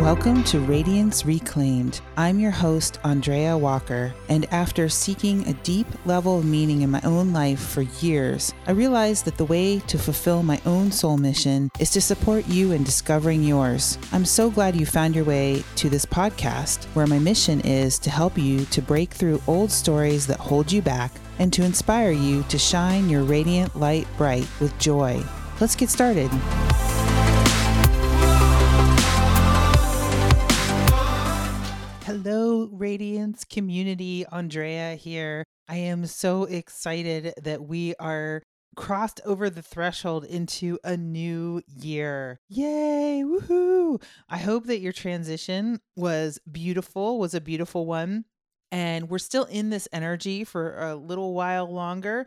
Welcome to Radiance Reclaimed. I'm your host, Andrea Walker, and after seeking a deep level of meaning in my own life for years, I realized that the way to fulfill my own soul mission is to support you in discovering yours. I'm so glad you found your way to this podcast, where my mission is to help you to break through old stories that hold you back and to inspire you to shine your radiant light bright with joy. Let's get started. Radiance community. Andrea here. I am so excited that we are crossed over the threshold into a new year. Yay! Woohoo! I hope that your transition was beautiful, was a beautiful one. And we're still in this energy for a little while longer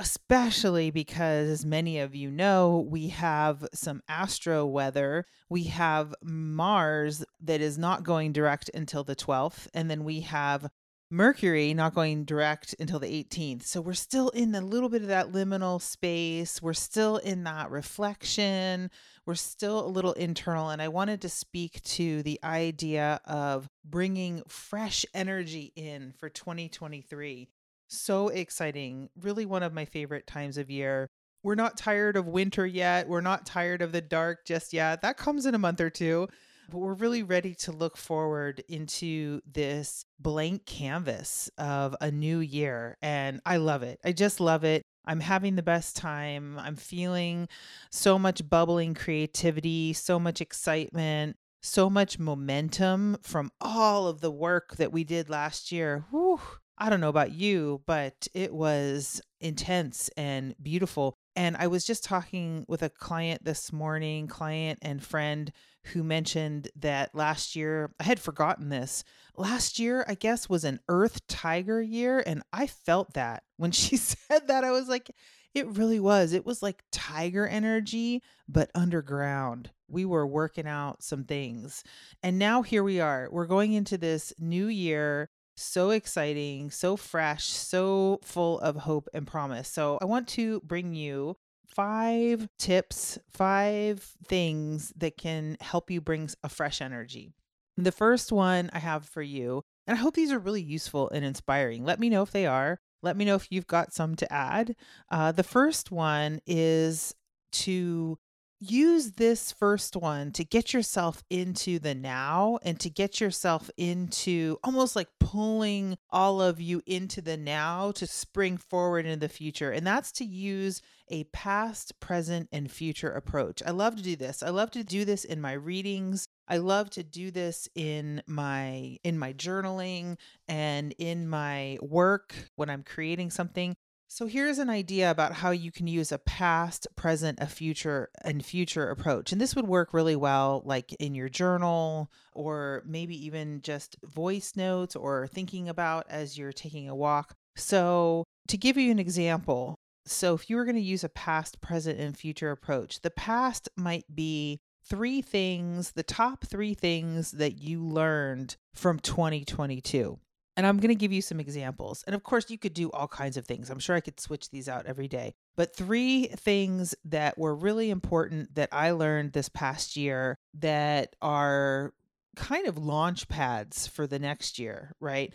especially because, as many of you know, we have some astro weather. We have Mars that is not going direct until the 12th, and then we have Mercury not going direct until the 18th. So we're still in a little bit of that liminal space. We're still in that reflection. We're still a little internal. And I wanted to speak to the idea of bringing fresh energy in for 2023 so exciting. Really one of my favorite times of year. We're not tired of winter yet. We're not tired of the dark just yet. That comes in a month or two. But we're really ready to look forward into this blank canvas of a new year. And I love it. I just love it. I'm having the best time. I'm feeling so much bubbling creativity, so much excitement, so much momentum from all of the work that we did last year. Whew I don't know about you, but it was intense and beautiful. And I was just talking with a client this morning, client and friend who mentioned that last year, I had forgotten this. Last year, I guess, was an Earth Tiger year. And I felt that when she said that, I was like, it really was. It was like tiger energy, but underground. We were working out some things. And now here we are. We're going into this new year so exciting, so fresh, so full of hope and promise. So, I want to bring you five tips, five things that can help you bring a fresh energy. The first one I have for you, and I hope these are really useful and inspiring. Let me know if they are. Let me know if you've got some to add. Uh, the first one is to use this first one to get yourself into the now and to get yourself into almost like pulling all of you into the now to spring forward into the future. And that's to use a past, present, and future approach. I love to do this. I love to do this in my readings. I love to do this in my in my journaling and in my work when I'm creating something. So here's an idea about how you can use a past, present, a future, and future approach. And this would work really well like in your journal or maybe even just voice notes or thinking about as you're taking a walk. So to give you an example, so if you were going to use a past, present, and future approach, the past might be three things, the top three things that you learned from 2022. And I'm going to give you some examples. And of course, you could do all kinds of things. I'm sure I could switch these out every day. But three things that were really important that I learned this past year that are kind of launch pads for the next year, right?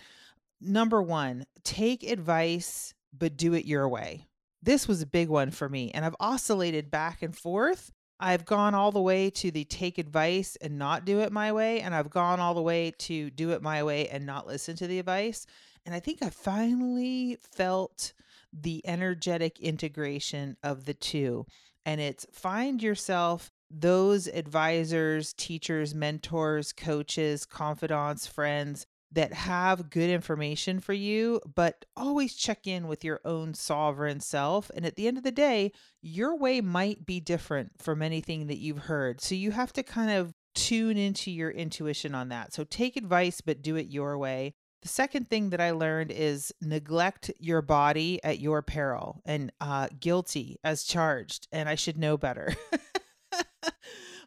Number one, take advice, but do it your way. This was a big one for me. And I've oscillated back and forth I've gone all the way to the take advice and not do it my way. And I've gone all the way to do it my way and not listen to the advice. And I think I finally felt the energetic integration of the two. And it's find yourself those advisors, teachers, mentors, coaches, confidants, friends that have good information for you, but always check in with your own sovereign self. And at the end of the day, your way might be different from anything that you've heard. So you have to kind of tune into your intuition on that. So take advice, but do it your way. The second thing that I learned is neglect your body at your peril and uh, guilty as charged. And I should know better.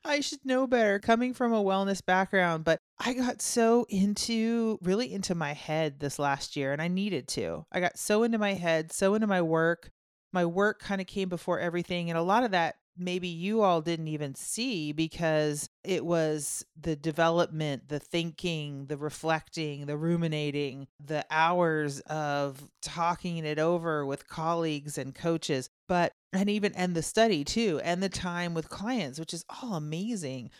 I should know better coming from a wellness background, but I got so into really into my head this last year and I needed to. I got so into my head, so into my work. My work kind of came before everything and a lot of that maybe you all didn't even see because it was the development, the thinking, the reflecting, the ruminating, the hours of talking it over with colleagues and coaches, but and even and the study too, and the time with clients, which is all amazing.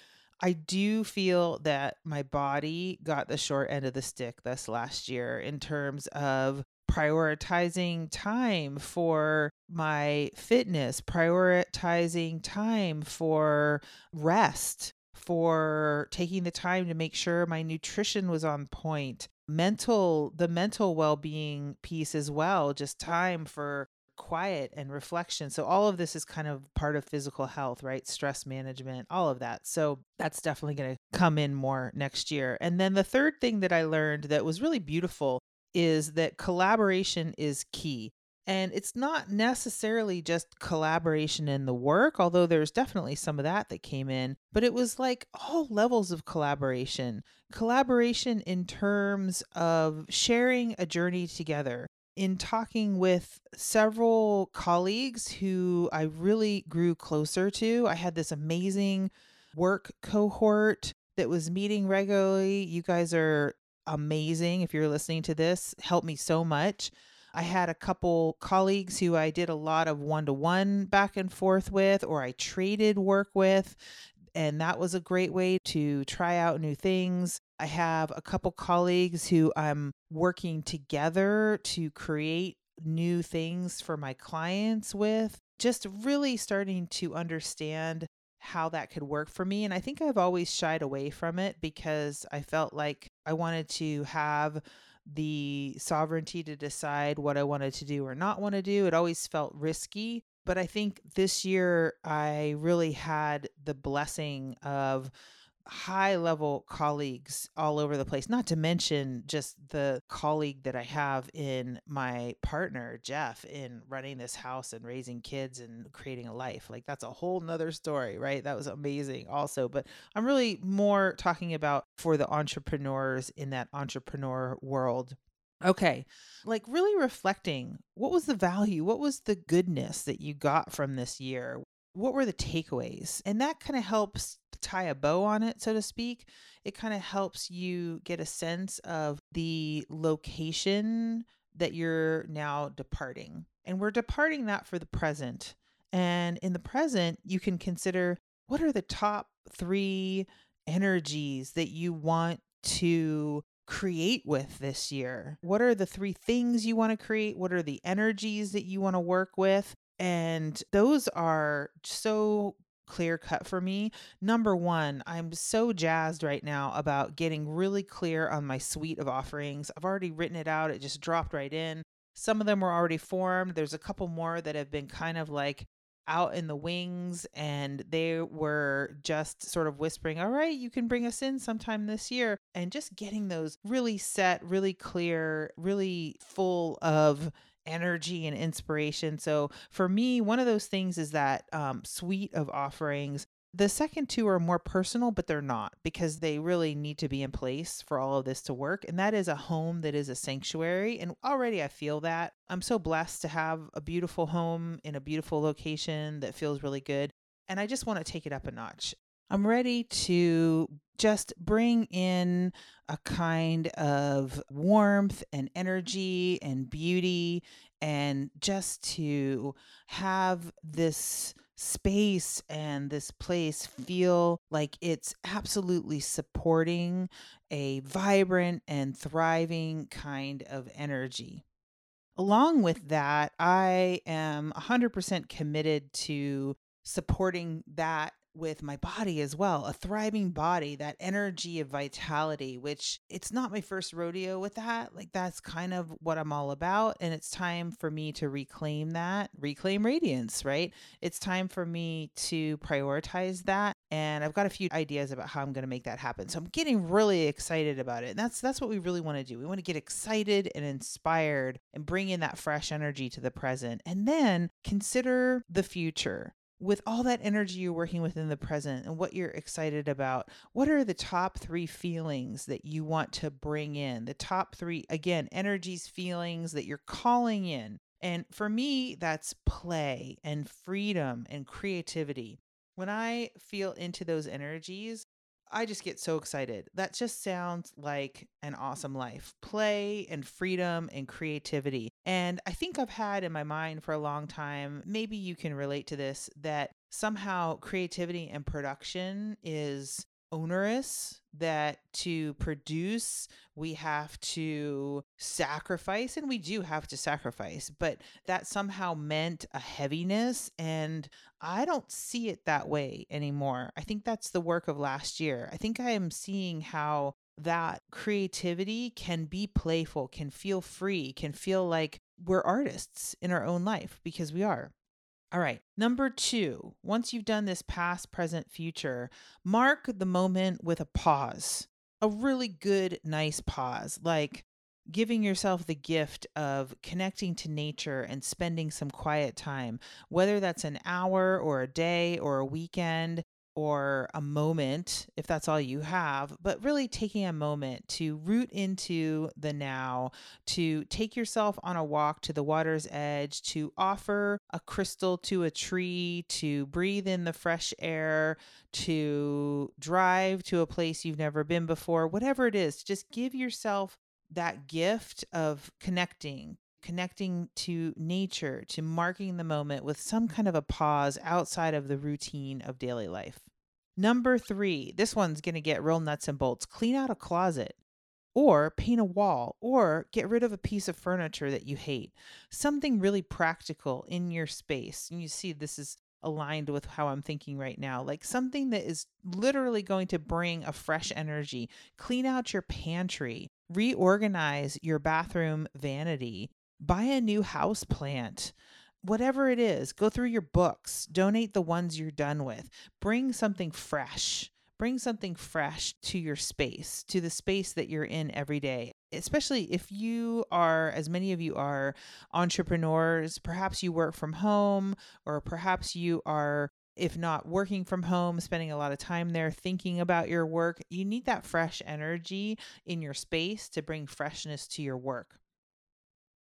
I do feel that my body got the short end of the stick this last year in terms of prioritizing time for my fitness, prioritizing time for rest, for taking the time to make sure my nutrition was on point, mental, the mental well being piece as well, just time for quiet and reflection. So, all of this is kind of part of physical health, right? Stress management, all of that. So, that's definitely going to come in more next year. And then the third thing that I learned that was really beautiful is that collaboration is key. And it's not necessarily just collaboration in the work, although there's definitely some of that that came in, but it was like all levels of collaboration. Collaboration in terms of sharing a journey together. In talking with several colleagues who I really grew closer to, I had this amazing work cohort that was meeting regularly. You guys are amazing. If you're listening to this, helped me so much. I had a couple colleagues who I did a lot of one to one back and forth with, or I traded work with. And that was a great way to try out new things. I have a couple colleagues who I'm working together to create new things for my clients with. Just really starting to understand how that could work for me. And I think I've always shied away from it because I felt like I wanted to have the sovereignty to decide what I wanted to do or not want to do. It always felt risky. But I think this year I really had the blessing of high level colleagues all over the place, not to mention just the colleague that I have in my partner, Jeff, in running this house and raising kids and creating a life. Like that's a whole nother story, right? That was amazing also. But I'm really more talking about for the entrepreneurs in that entrepreneur world. Okay. Like really reflecting what was the value? What was the goodness that you got from this year? What were the takeaways? And that kind of helps tie a bow on it, so to speak, it kind of helps you get a sense of the location that you're now departing. And we're departing that for the present. And in the present, you can consider what are the top three energies that you want to create with this year? What are the three things you want to create? What are the energies that you want to work with? And those are so clear cut for me. Number one, I'm so jazzed right now about getting really clear on my suite of offerings. I've already written it out, it just dropped right in. Some of them were already formed. There's a couple more that have been kind of like out in the wings and they were just sort of whispering, All right, you can bring us in sometime this year. And just getting those really set, really clear, really full of energy and inspiration. So for me, one of those things is that um, suite of offerings. The second two are more personal, but they're not because they really need to be in place for all of this to work. And that is a home that is a sanctuary. And already I feel that. I'm so blessed to have a beautiful home in a beautiful location that feels really good. And I just want to take it up a notch. I'm ready to just bring in a kind of warmth and energy and beauty, and just to have this space and this place feel like it's absolutely supporting a vibrant and thriving kind of energy. Along with that, I am 100% committed to supporting that with my body as well a thriving body that energy of vitality which it's not my first rodeo with that like that's kind of what i'm all about and it's time for me to reclaim that reclaim radiance right? It's time for me to prioritize that and i've got a few ideas about how i'm going to make that happen so i'm getting really excited about it and that's that's what we really want to do we want to get excited and inspired and bring in that fresh energy to the present and then consider the future with all that energy you're working with in the present and what you're excited about, what are the top three feelings that you want to bring in? The top three, again, energies, feelings that you're calling in And for me, that's play and freedom and creativity. When I feel into those energies, I just get so excited. That just sounds like an awesome life play and freedom and creativity. And I think I've had in my mind for a long time, maybe you can relate to this, that somehow creativity and production is onerous that to produce we have to sacrifice and we do have to sacrifice but that somehow meant a heaviness and i don't see it that way anymore. I think that's the work of last year. I think i am seeing how that creativity can be playful can feel free can feel like we're artists in our own life because we are all right. Number two, once you've done this past, present, future, mark the moment with a pause, a really good, nice pause, like giving yourself the gift of connecting to nature and spending some quiet time, whether that's an hour or a day or a weekend or a moment, if that's all you have, but really taking a moment to root into the now, to take yourself on a walk to the water's edge, to offer a crystal to a tree, to breathe in the fresh air, to drive to a place you've never been before, whatever it is, just give yourself that gift of connecting connecting to nature, to marking the moment with some kind of a pause outside of the routine of daily life. Number three, this one's going to get real nuts and bolts. Clean out a closet or paint a wall or get rid of a piece of furniture that you hate. Something really practical in your space. And you see, this is aligned with how I'm thinking right now. Like something that is literally going to bring a fresh energy. Clean out your pantry, reorganize your bathroom vanity, buy a new house plant whatever it is, go through your books, donate the ones you're done with, bring something fresh. Bring something fresh to your space, to the space that you're in every day. Especially if you are, as many of you are, entrepreneurs, perhaps you work from home, or perhaps you are if not working from home, spending a lot of time there thinking about your work, you need that fresh energy in your space to bring freshness to your work.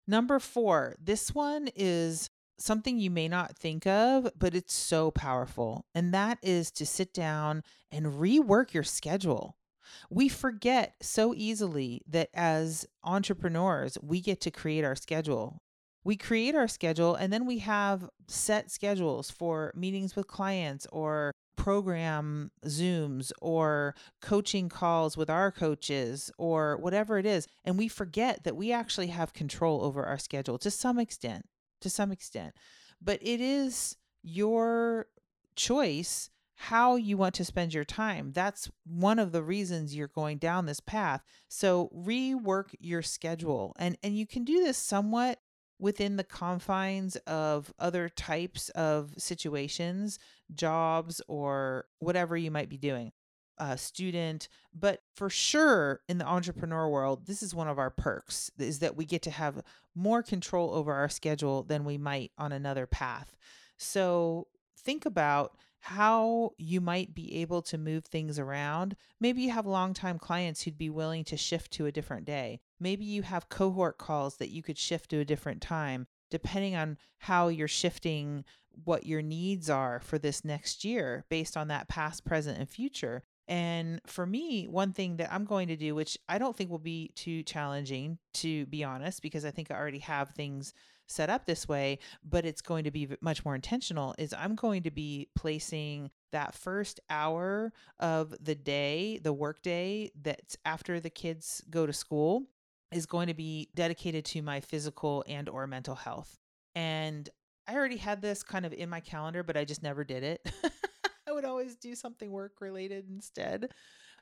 Number four, this one is something you may not think of, but it's so powerful. And that is to sit down and rework your schedule. We forget so easily that as entrepreneurs, we get to create our schedule. We create our schedule and then we have set schedules for meetings with clients or program Zooms or coaching calls with our coaches or whatever it is. And we forget that we actually have control over our schedule to some extent to some extent. But it is your choice how you want to spend your time. That's one of the reasons you're going down this path. So rework your schedule. And and you can do this somewhat within the confines of other types of situations, jobs or whatever you might be doing a student, but for sure in the entrepreneur world, this is one of our perks is that we get to have more control over our schedule than we might on another path. So think about how you might be able to move things around. Maybe you have longtime clients who'd be willing to shift to a different day. Maybe you have cohort calls that you could shift to a different time, depending on how you're shifting what your needs are for this next year based on that past, present, and future. And for me, one thing that I'm going to do, which I don't think will be too challenging, to be honest, because I think I already have things set up this way, but it's going to be much more intentional, is I'm going to be placing that first hour of the day, the workday that's after the kids go to school is going to be dedicated to my physical and or mental health. And I already had this kind of in my calendar, but I just never did it. I would always do something work related instead.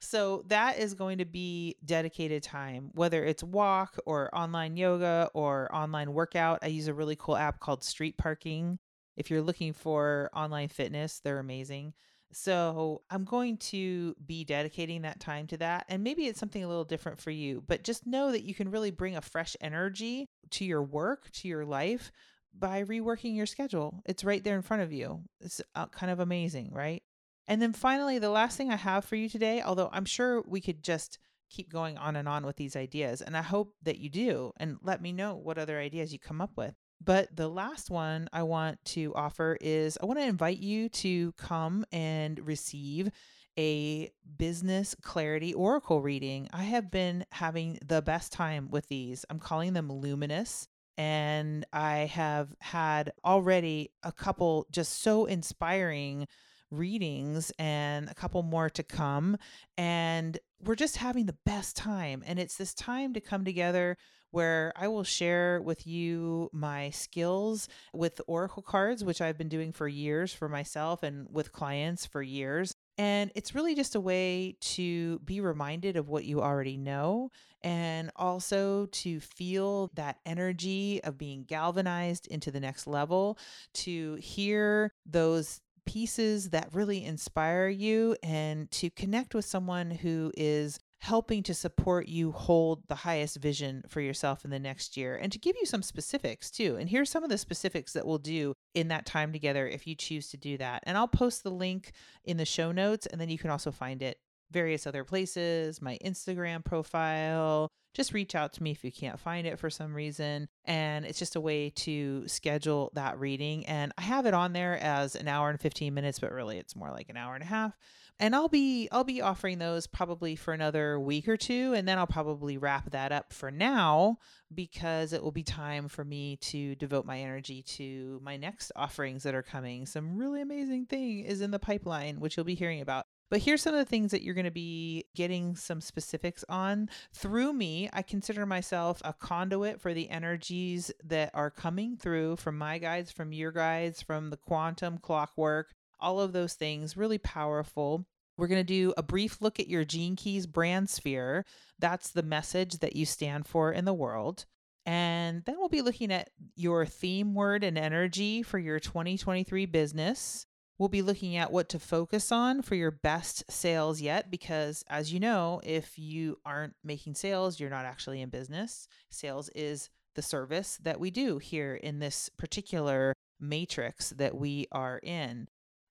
So that is going to be dedicated time, whether it's walk or online yoga or online workout. I use a really cool app called Street Parking. If you're looking for online fitness, they're amazing. So I'm going to be dedicating that time to that. And maybe it's something a little different for you, but just know that you can really bring a fresh energy to your work, to your life by reworking your schedule. It's right there in front of you. It's uh, kind of amazing, right? And then finally, the last thing I have for you today, although I'm sure we could just keep going on and on with these ideas, and I hope that you do, and let me know what other ideas you come up with. But the last one I want to offer is I want to invite you to come and receive a business clarity oracle reading. I have been having the best time with these. I'm calling them luminous. And I have had already a couple just so inspiring readings and a couple more to come. And we're just having the best time. And it's this time to come together where I will share with you my skills with Oracle cards, which I've been doing for years for myself and with clients for years. And it's really just a way to be reminded of what you already know and also to feel that energy of being galvanized into the next level, to hear those pieces that really inspire you and to connect with someone who is helping to support you hold the highest vision for yourself in the next year and to give you some specifics too. And here's some of the specifics that we'll do in that time together if you choose to do that. And I'll post the link in the show notes and then you can also find it various other places, my Instagram profile. Just reach out to me if you can't find it for some reason. And it's just a way to schedule that reading. And I have it on there as an hour and 15 minutes, but really it's more like an hour and a half and I'll be I'll be offering those probably for another week or two and then I'll probably wrap that up for now because it will be time for me to devote my energy to my next offerings that are coming. Some really amazing thing is in the pipeline which you'll be hearing about. But here's some of the things that you're going to be getting some specifics on through me. I consider myself a conduit for the energies that are coming through from my guides, from your guides, from the quantum clockwork, all of those things really powerful. We're going to do a brief look at your Gene Keys brand sphere. That's the message that you stand for in the world. And then we'll be looking at your theme word and energy for your 2023 business. We'll be looking at what to focus on for your best sales yet, because as you know, if you aren't making sales, you're not actually in business. Sales is the service that we do here in this particular matrix that we are in.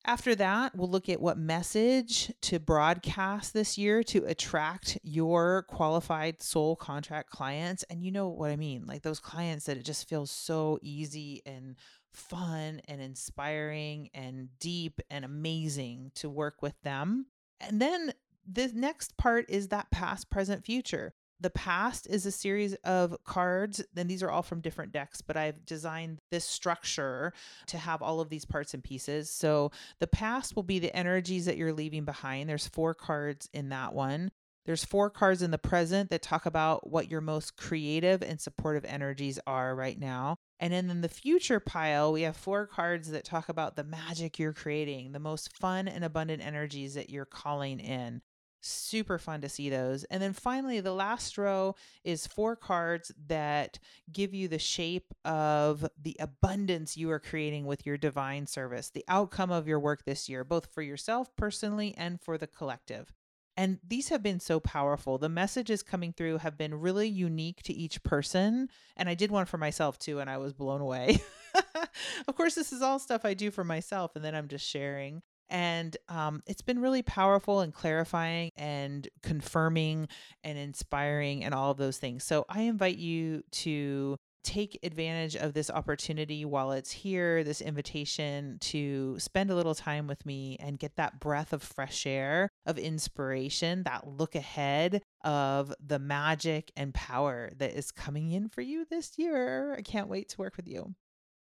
After that, we'll look at what message to broadcast this year to attract your qualified soul contract clients. And you know what I mean, like those clients that it just feels so easy and fun and inspiring and deep and amazing to work with them. And then the next part is that past, present, future. The past is a series of cards, and these are all from different decks, but I've designed this structure to have all of these parts and pieces. So the past will be the energies that you're leaving behind. There's four cards in that one. There's four cards in the present that talk about what your most creative and supportive energies are right now. And then in the future pile, we have four cards that talk about the magic you're creating, the most fun and abundant energies that you're calling in. Super fun to see those. And then finally, the last row is four cards that give you the shape of the abundance you are creating with your divine service, the outcome of your work this year, both for yourself personally and for the collective. And these have been so powerful. The messages coming through have been really unique to each person. And I did one for myself too, and I was blown away. of course, this is all stuff I do for myself, and then I'm just sharing. And um, it's been really powerful and clarifying and confirming and inspiring and all of those things. So I invite you to take advantage of this opportunity while it's here, this invitation to spend a little time with me and get that breath of fresh air, of inspiration, that look ahead of the magic and power that is coming in for you this year. I can't wait to work with you.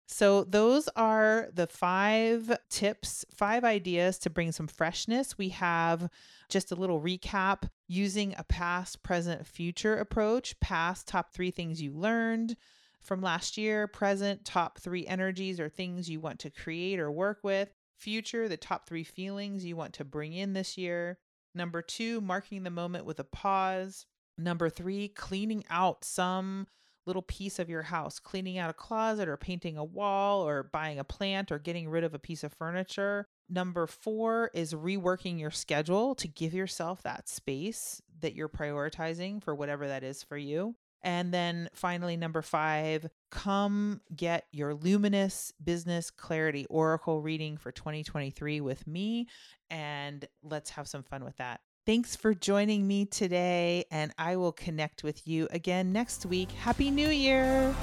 So, those are the five tips, five ideas to bring some freshness. We have just a little recap using a past, present, future approach. Past, top three things you learned from last year. Present, top three energies or things you want to create or work with. Future, the top three feelings you want to bring in this year. Number two, marking the moment with a pause. Number three, cleaning out some little piece of your house, cleaning out a closet or painting a wall or buying a plant or getting rid of a piece of furniture. Number four is reworking your schedule to give yourself that space that you're prioritizing for whatever that is for you. And then finally, number five, come get your luminous business clarity oracle reading for 2023 with me. And let's have some fun with that. Thanks for joining me today, and I will connect with you again next week. Happy New Year!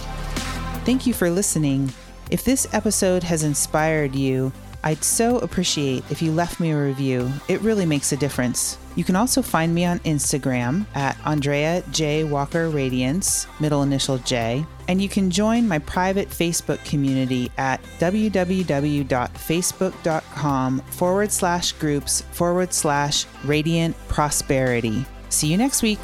Thank you for listening. If this episode has inspired you, I'd so appreciate if you left me a review. It really makes a difference. You can also find me on Instagram at Andrea J. Walker Radiance, middle initial J, and you can join my private Facebook community at www.facebook.com forward slash groups forward slash radiant prosperity. See you next week.